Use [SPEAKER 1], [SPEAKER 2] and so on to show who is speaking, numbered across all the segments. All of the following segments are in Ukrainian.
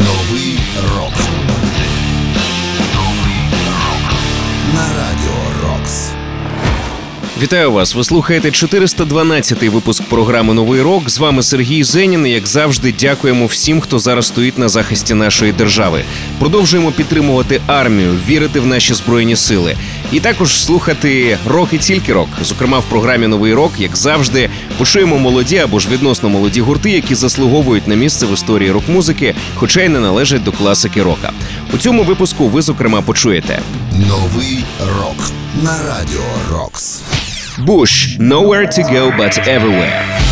[SPEAKER 1] Новий рок. На радіо Рокс.
[SPEAKER 2] Вітаю вас! Ви слухаєте 412-й випуск програми Новий рок. З вами Сергій Зенін. І, Як завжди, дякуємо всім, хто зараз стоїть на захисті нашої держави. Продовжуємо підтримувати армію, вірити в наші збройні сили. І також слухати рок і тільки рок. Зокрема, в програмі Новий рок, як завжди, почуємо молоді або ж відносно молоді гурти, які заслуговують на місце в історії рок-музики, хоча й не належать до класики рока. У цьому випуску ви зокрема почуєте
[SPEAKER 1] Новий рок. На радіо Рокс.
[SPEAKER 2] Bush Nowhere to go but everywhere.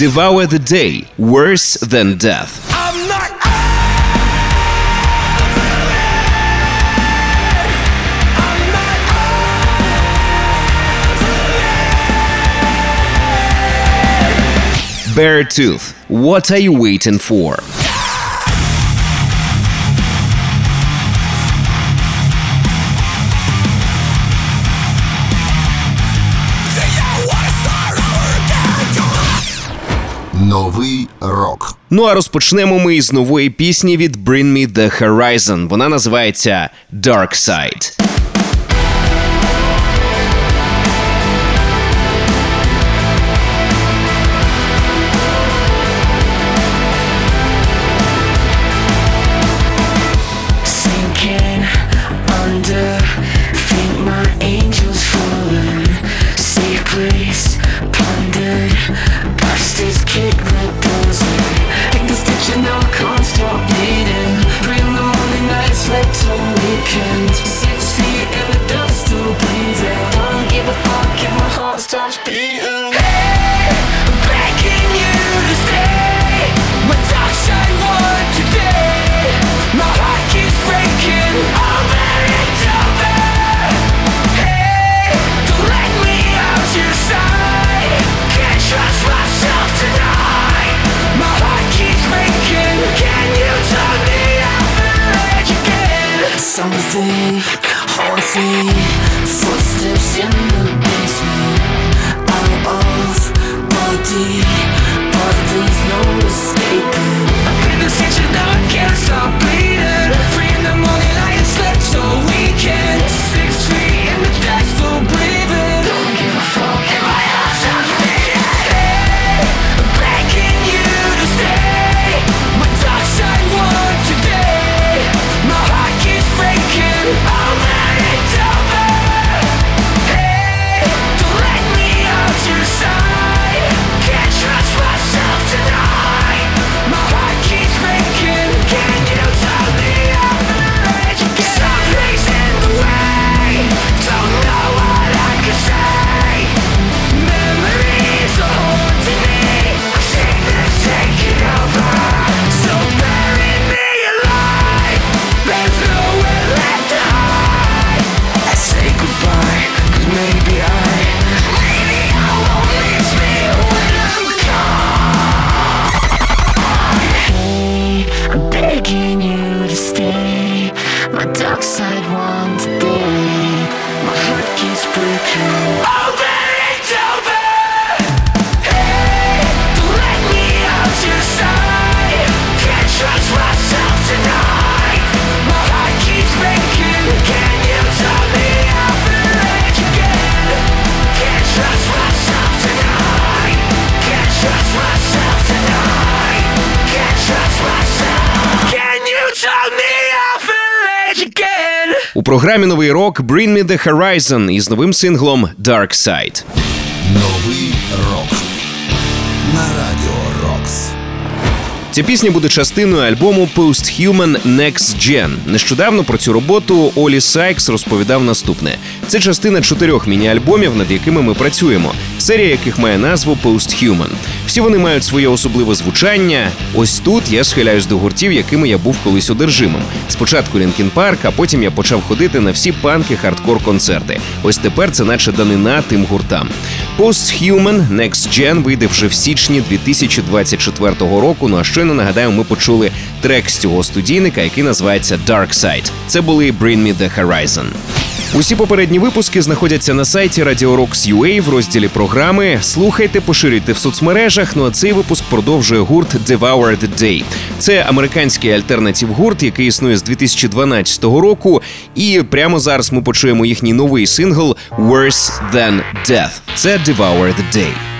[SPEAKER 2] Devour the Day Worse Than Death.
[SPEAKER 3] I'm not. I'm
[SPEAKER 2] Beartooth What are you waiting for?
[SPEAKER 1] Новий рок.
[SPEAKER 2] Ну а розпочнемо ми із нової пісні від Bring Me The Horizon. Вона називається Dark Side. Програмі Новий рок Bring Me The Horizon із новим синглом Dark Side.
[SPEAKER 1] Новий рок. На радіо Рокс.
[SPEAKER 2] Ця пісня буде частиною альбому Posthuman Next Gen. Нещодавно про цю роботу Олі Сайкс розповідав наступне: це частина чотирьох міні-альбомів, над якими ми працюємо, серія яких має назву Posthuman. Всі вони мають своє особливе звучання. Ось тут я схиляюсь до гуртів, якими я був колись одержимим. Спочатку Лінкін Парк, а потім я почав ходити на всі панки хардкор концерти. Ось тепер це наче данина тим гуртам. Posthuman Next Gen вийде вже в січні 2024 року. Ну а щойно нагадаю, ми почули трек з цього студійника, який називається Dark Side. Це були Bring Me The Horizon.
[SPEAKER 3] Усі попередні випуски знаходяться на сайті Radio Rocks UA в розділі програми. Слухайте, поширюйте в соцмережах. Ну а цей випуск продовжує гурт Devour the Day. Це американський альтернатив гурт, який існує з 2012 року. І прямо зараз ми почуємо їхній новий сингл Worse Than Death. Це Devour the Day.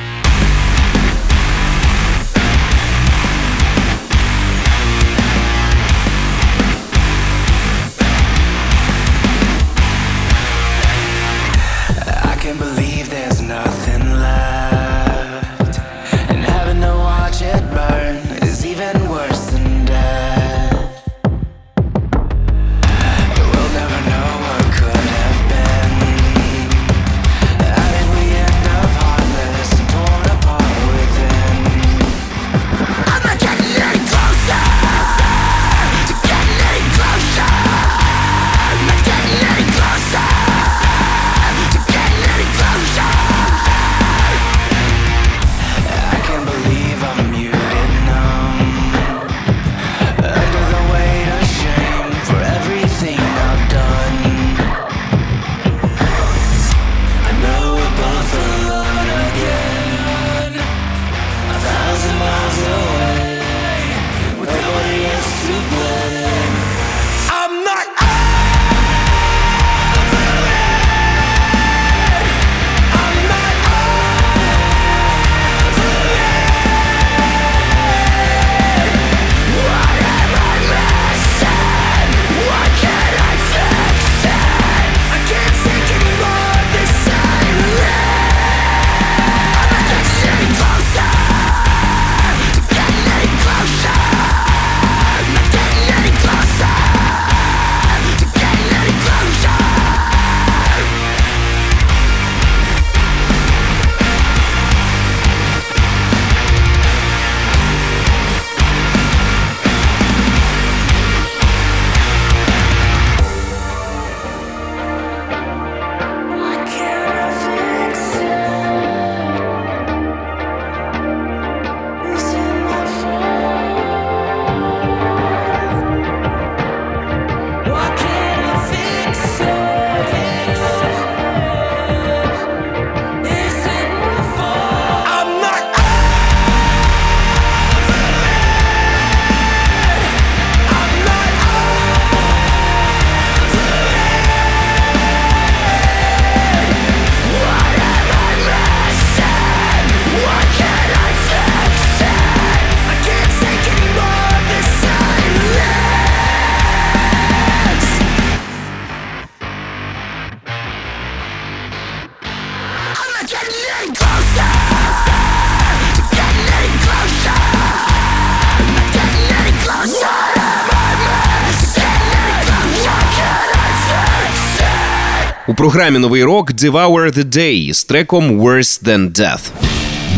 [SPEAKER 3] Програмі Новий рок Devour the Day з треком Worse Than Death.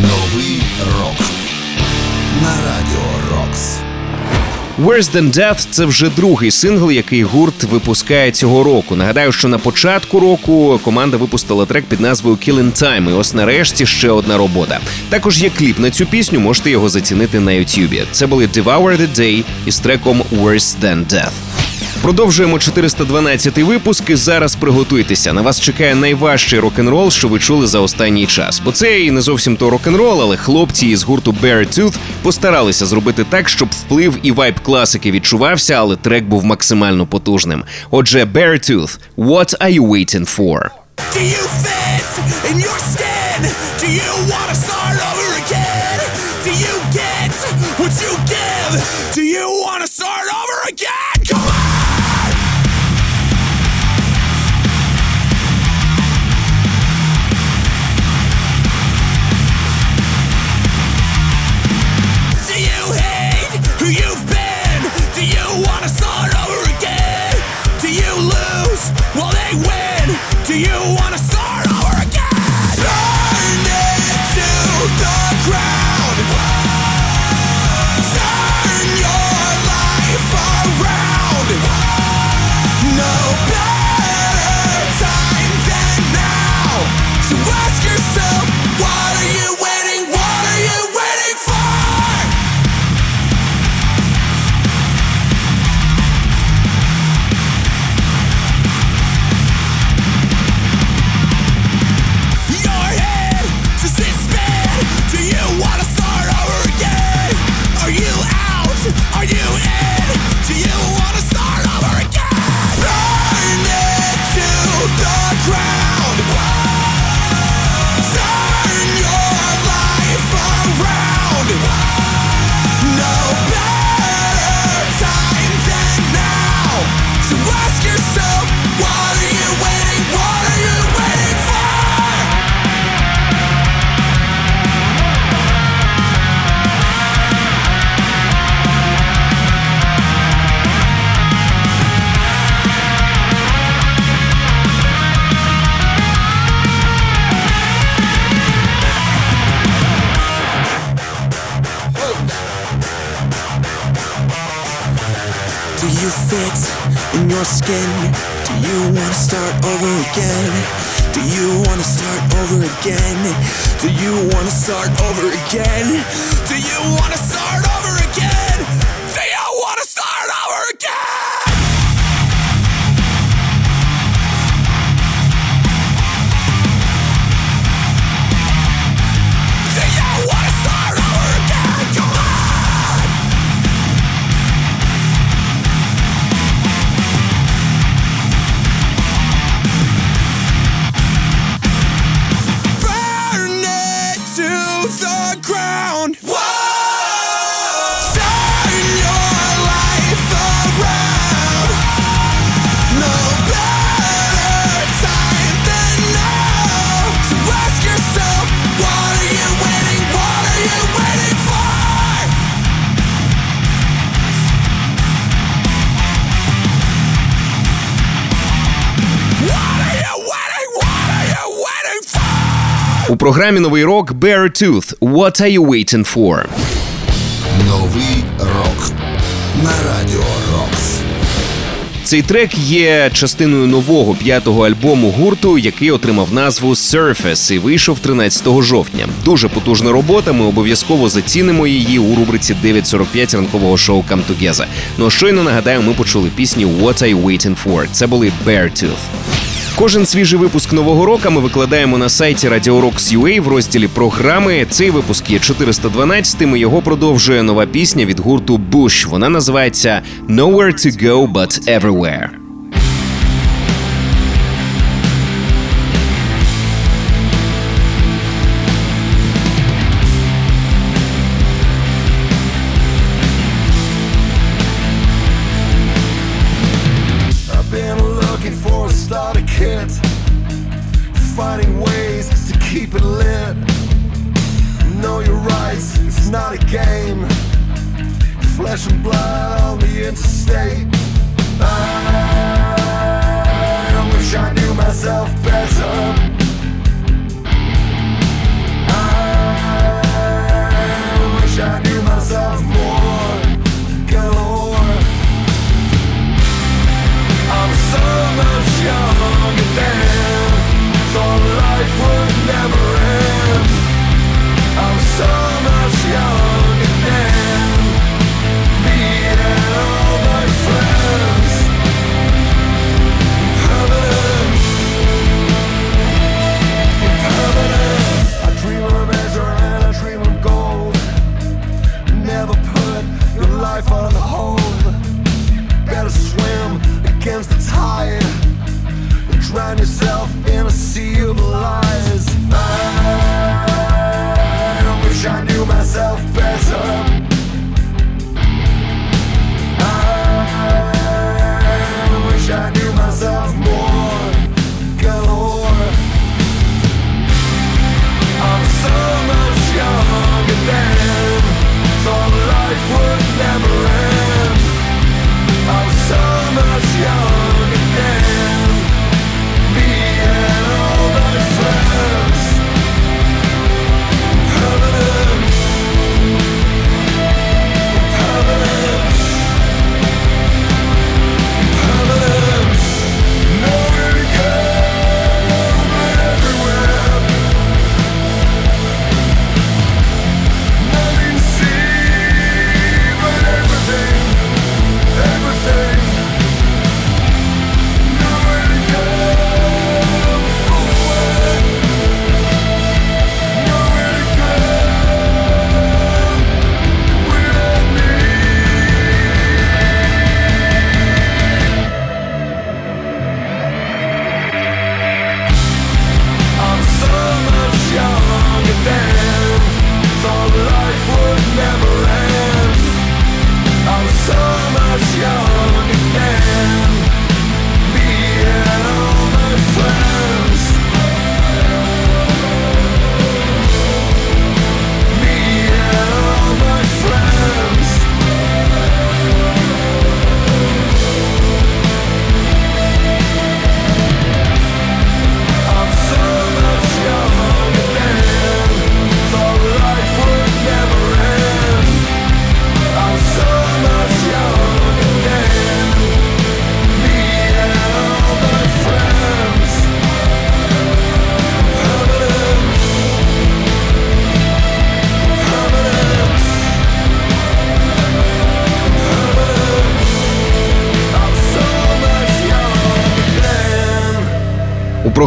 [SPEAKER 1] Новий рок на радіо ROKS.
[SPEAKER 3] Worse Than Death – це вже другий сингл, який гурт випускає цього року. Нагадаю, що на початку року команда випустила трек під назвою Killing Time, і ось нарешті ще одна робота. Також є кліп на цю пісню, можете його зацінити на Ютубі. Це були Devour the Day із треком Worse Than Death. Продовжуємо 412-й випуск. і Зараз приготуйтеся. На вас чекає найважчий рок-н-рол, що ви чули за останній час. Бо це і не зовсім то рок-н-рол, але хлопці із гурту Beartooth постаралися зробити так, щоб вплив і вайб класики відчувався, але трек був максимально потужним. Отже, Beartooth, What are you waiting for?
[SPEAKER 4] Do you fit in your skin? Do you wanna start over again? Do you get what you give? Do you wanna start over again? In skin? Do you wanna start over again? Do you wanna start over again? Do you wanna start over again? Do you wanna start over again?
[SPEAKER 3] У програмі Новий рок Beartooth What are you waiting for?
[SPEAKER 1] Новий рок на радіо Рокс.
[SPEAKER 3] Цей трек є частиною нового п'ятого альбому гурту, який отримав назву Surface і вийшов 13 жовтня. Дуже потужна робота. Ми обов'язково зацінимо її у рубриці 9.45 ранкового шоу Come Together. Ну щойно нагадаю, ми почули пісню What you waiting for? Це були Beartooth. Кожен свіжий випуск нового року ми викладаємо на сайті Radio Rocks UA в розділі програми. Цей випуск є 412-м і Його продовжує нова пісня від гурту Bush. Вона називається Nowhere to go but everywhere.
[SPEAKER 2] I've been looking for a starter kit, finding ways to keep it lit. Know your rights, it's not a game. Flesh and blood on the interstate. I wish I knew myself better. I wish I knew myself more. Galore. I'm so much younger than Thought life would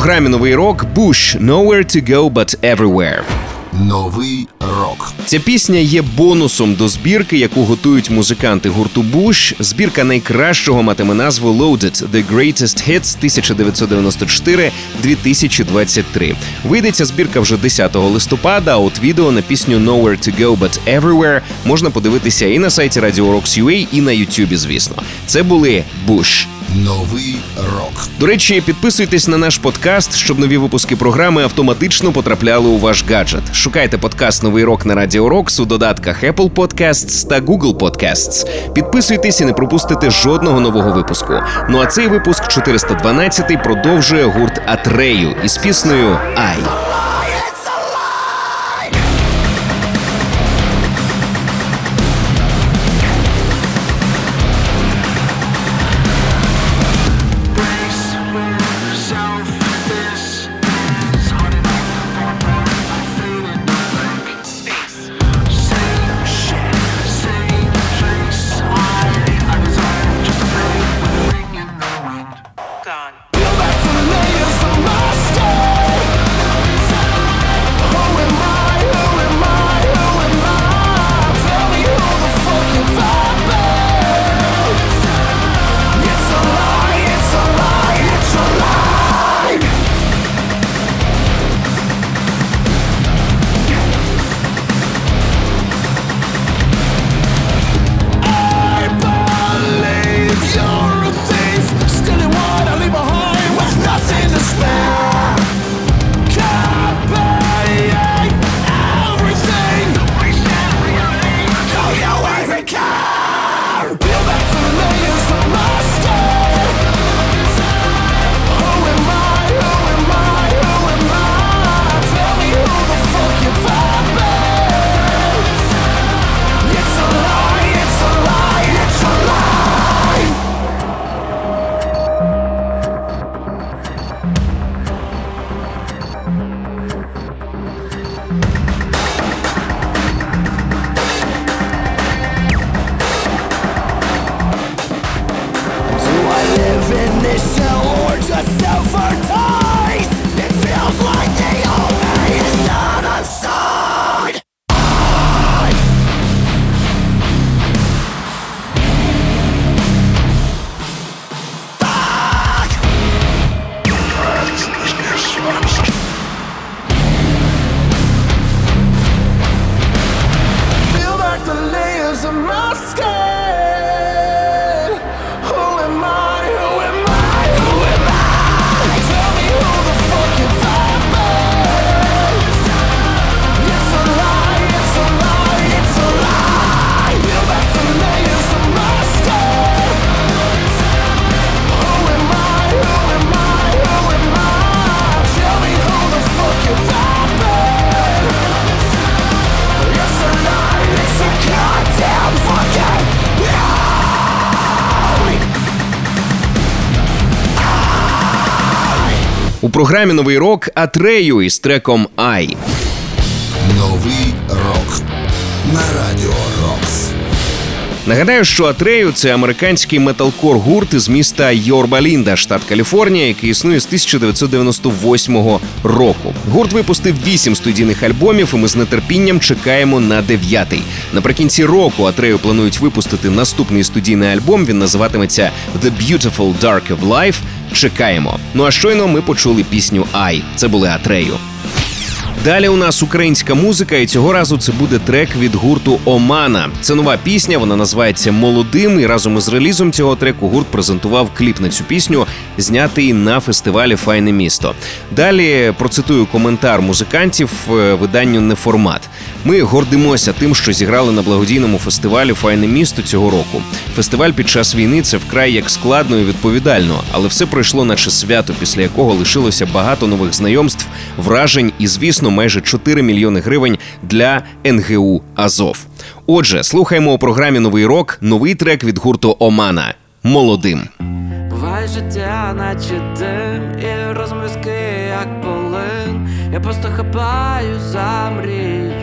[SPEAKER 3] програмі новий рок Bush «Nowhere to go but everywhere».
[SPEAKER 1] Новий рок.
[SPEAKER 3] Ця пісня є бонусом до збірки, яку готують музиканти гурту Bush. Збірка найкращого матиме назву Loaded – The Greatest Hits 1994-2023. Вийде ця збірка вже 10 листопада. А от відео на пісню Nowhere to go but everywhere можна подивитися і на сайті Radio Rocks UA, і на Ютубі. Звісно, це були Bush.
[SPEAKER 1] Новий рок.
[SPEAKER 3] До речі, підписуйтесь на наш подкаст, щоб нові випуски програми автоматично потрапляли у ваш гаджет. Шукайте подкаст Новий рок на Радіо Рокс у додатках Apple Podcasts та Google Podcasts. Підписуйтесь і не пропустите жодного нового випуску. Ну а цей випуск 412 продовжує гурт Атрею із піснею Ай. Програмі Новий рок Атрею із треком Ай. Нагадаю, що Атрею це американський металкор гурт із міста Йорба-Лінда, штат Каліфорнія, який існує з 1998 року. Гурт випустив вісім студійних альбомів, і ми з нетерпінням чекаємо на дев'ятий. Наприкінці року Атрею планують випустити наступний студійний альбом. Він називатиметься The Beautiful Dark of Life. Чекаємо. Ну а щойно ми почули пісню Ай. Це були Атрею. Далі у нас українська музика, і цього разу це буде трек від гурту Омана. Це нова пісня. Вона називається Молодим. І разом із релізом цього треку гурт презентував кліп на цю пісню, знятий на фестивалі Файне місто. Далі процитую коментар музикантів е, виданню Неформат. Ми гордимося тим, що зіграли на благодійному фестивалі Файне місто цього року. Фестиваль під час війни це вкрай як складно і відповідально, але все пройшло наче свято, після якого лишилося багато нових знайомств, вражень і, звісно, майже 4 мільйони гривень для НГУ Азов. Отже, слухаємо у програмі Новий рок новий трек від гурту Омана Молодим.
[SPEAKER 5] Буває життя, наче дим, і розмиски, як полин. Я просто хапаю за мрію.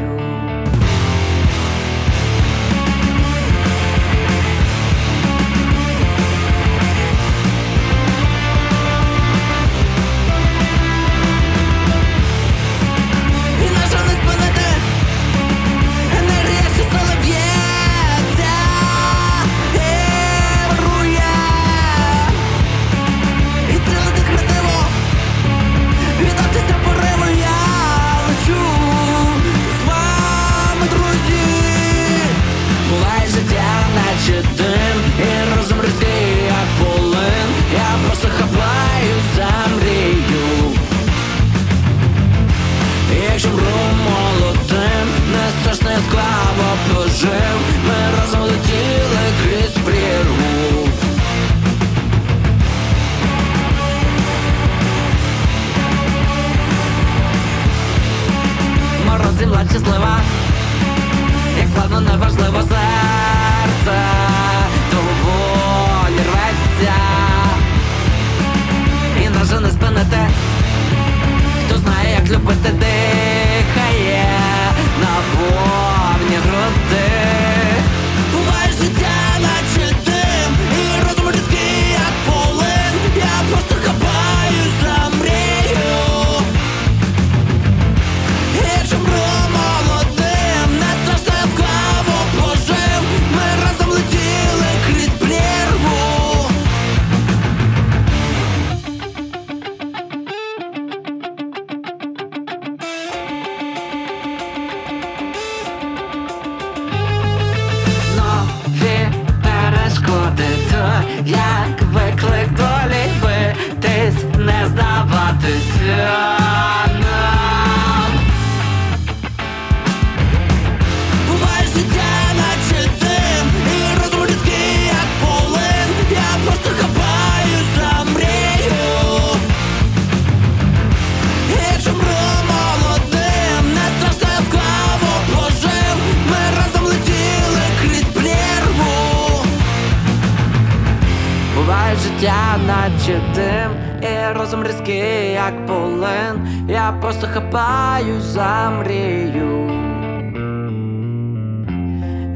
[SPEAKER 5] Я просто хапаюсь за мрію.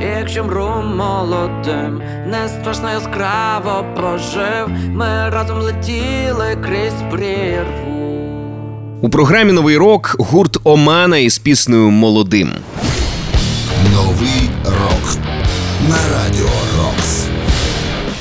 [SPEAKER 5] І Якщо мру молодим, не страшно яскраво прожив, ми разом летіли крізь прірву.
[SPEAKER 3] У програмі Новий рок гурт Омана із піснею Молодим.
[SPEAKER 1] Новий рок на радіо.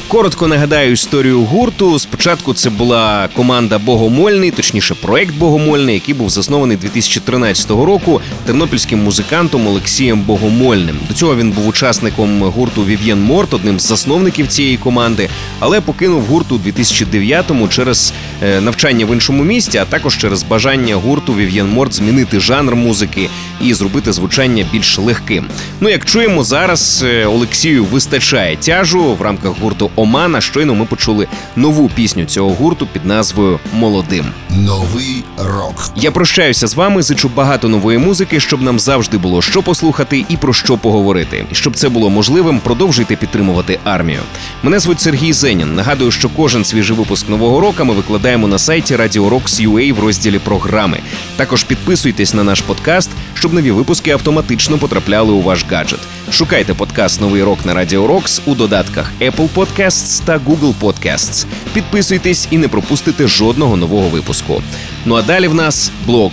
[SPEAKER 3] Коротко нагадаю історію гурту. Спочатку це була команда Богомольний, точніше, проект Богомольний, який був заснований 2013 року тернопільським музикантом Олексієм Богомольним. До цього він був учасником гурту Вів'єн Морт, одним з засновників цієї команди, але покинув гурт у 2009-му через е, навчання в іншому місті, а також через бажання гурту Вів'єн Морт змінити жанр музики і зробити звучання більш легким. Ну як чуємо, зараз е, Олексію вистачає тяжу в рамках гурту Омана. Щойно ми почули нову пісню цього гурту під назвою Молодим.
[SPEAKER 1] Новий рок.
[SPEAKER 3] Я прощаюся з вами. Зичу багато нової музики, щоб нам завжди було що послухати і про що поговорити. І щоб це було можливим, продовжуйте підтримувати армію. Мене звуть Сергій Зенін. Нагадую, що кожен свіжий випуск нового року ми викладаємо на сайті Radio Rocks UA в розділі програми. Також підписуйтесь на наш подкаст, щоб нові випуски автоматично потрапляли у ваш гаджет. Шукайте подкаст Новий рок на Radio Rocks у додатках Apple Podcasts та Google Podcasts. Підписуйтесь і не пропустите жодного нового випуску. Ну а далі в нас Blue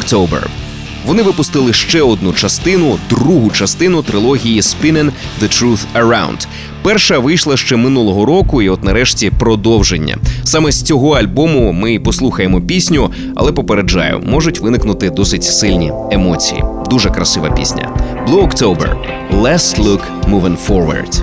[SPEAKER 3] Вони випустили ще одну частину, другу частину трилогії Spinning The Truth Around. Перша вийшла ще минулого року, і от нарешті продовження. Саме з цього альбому ми послухаємо пісню, але попереджаю, можуть виникнути досить сильні емоції. Дуже красива пісня. Blue October. Let's look moving forward.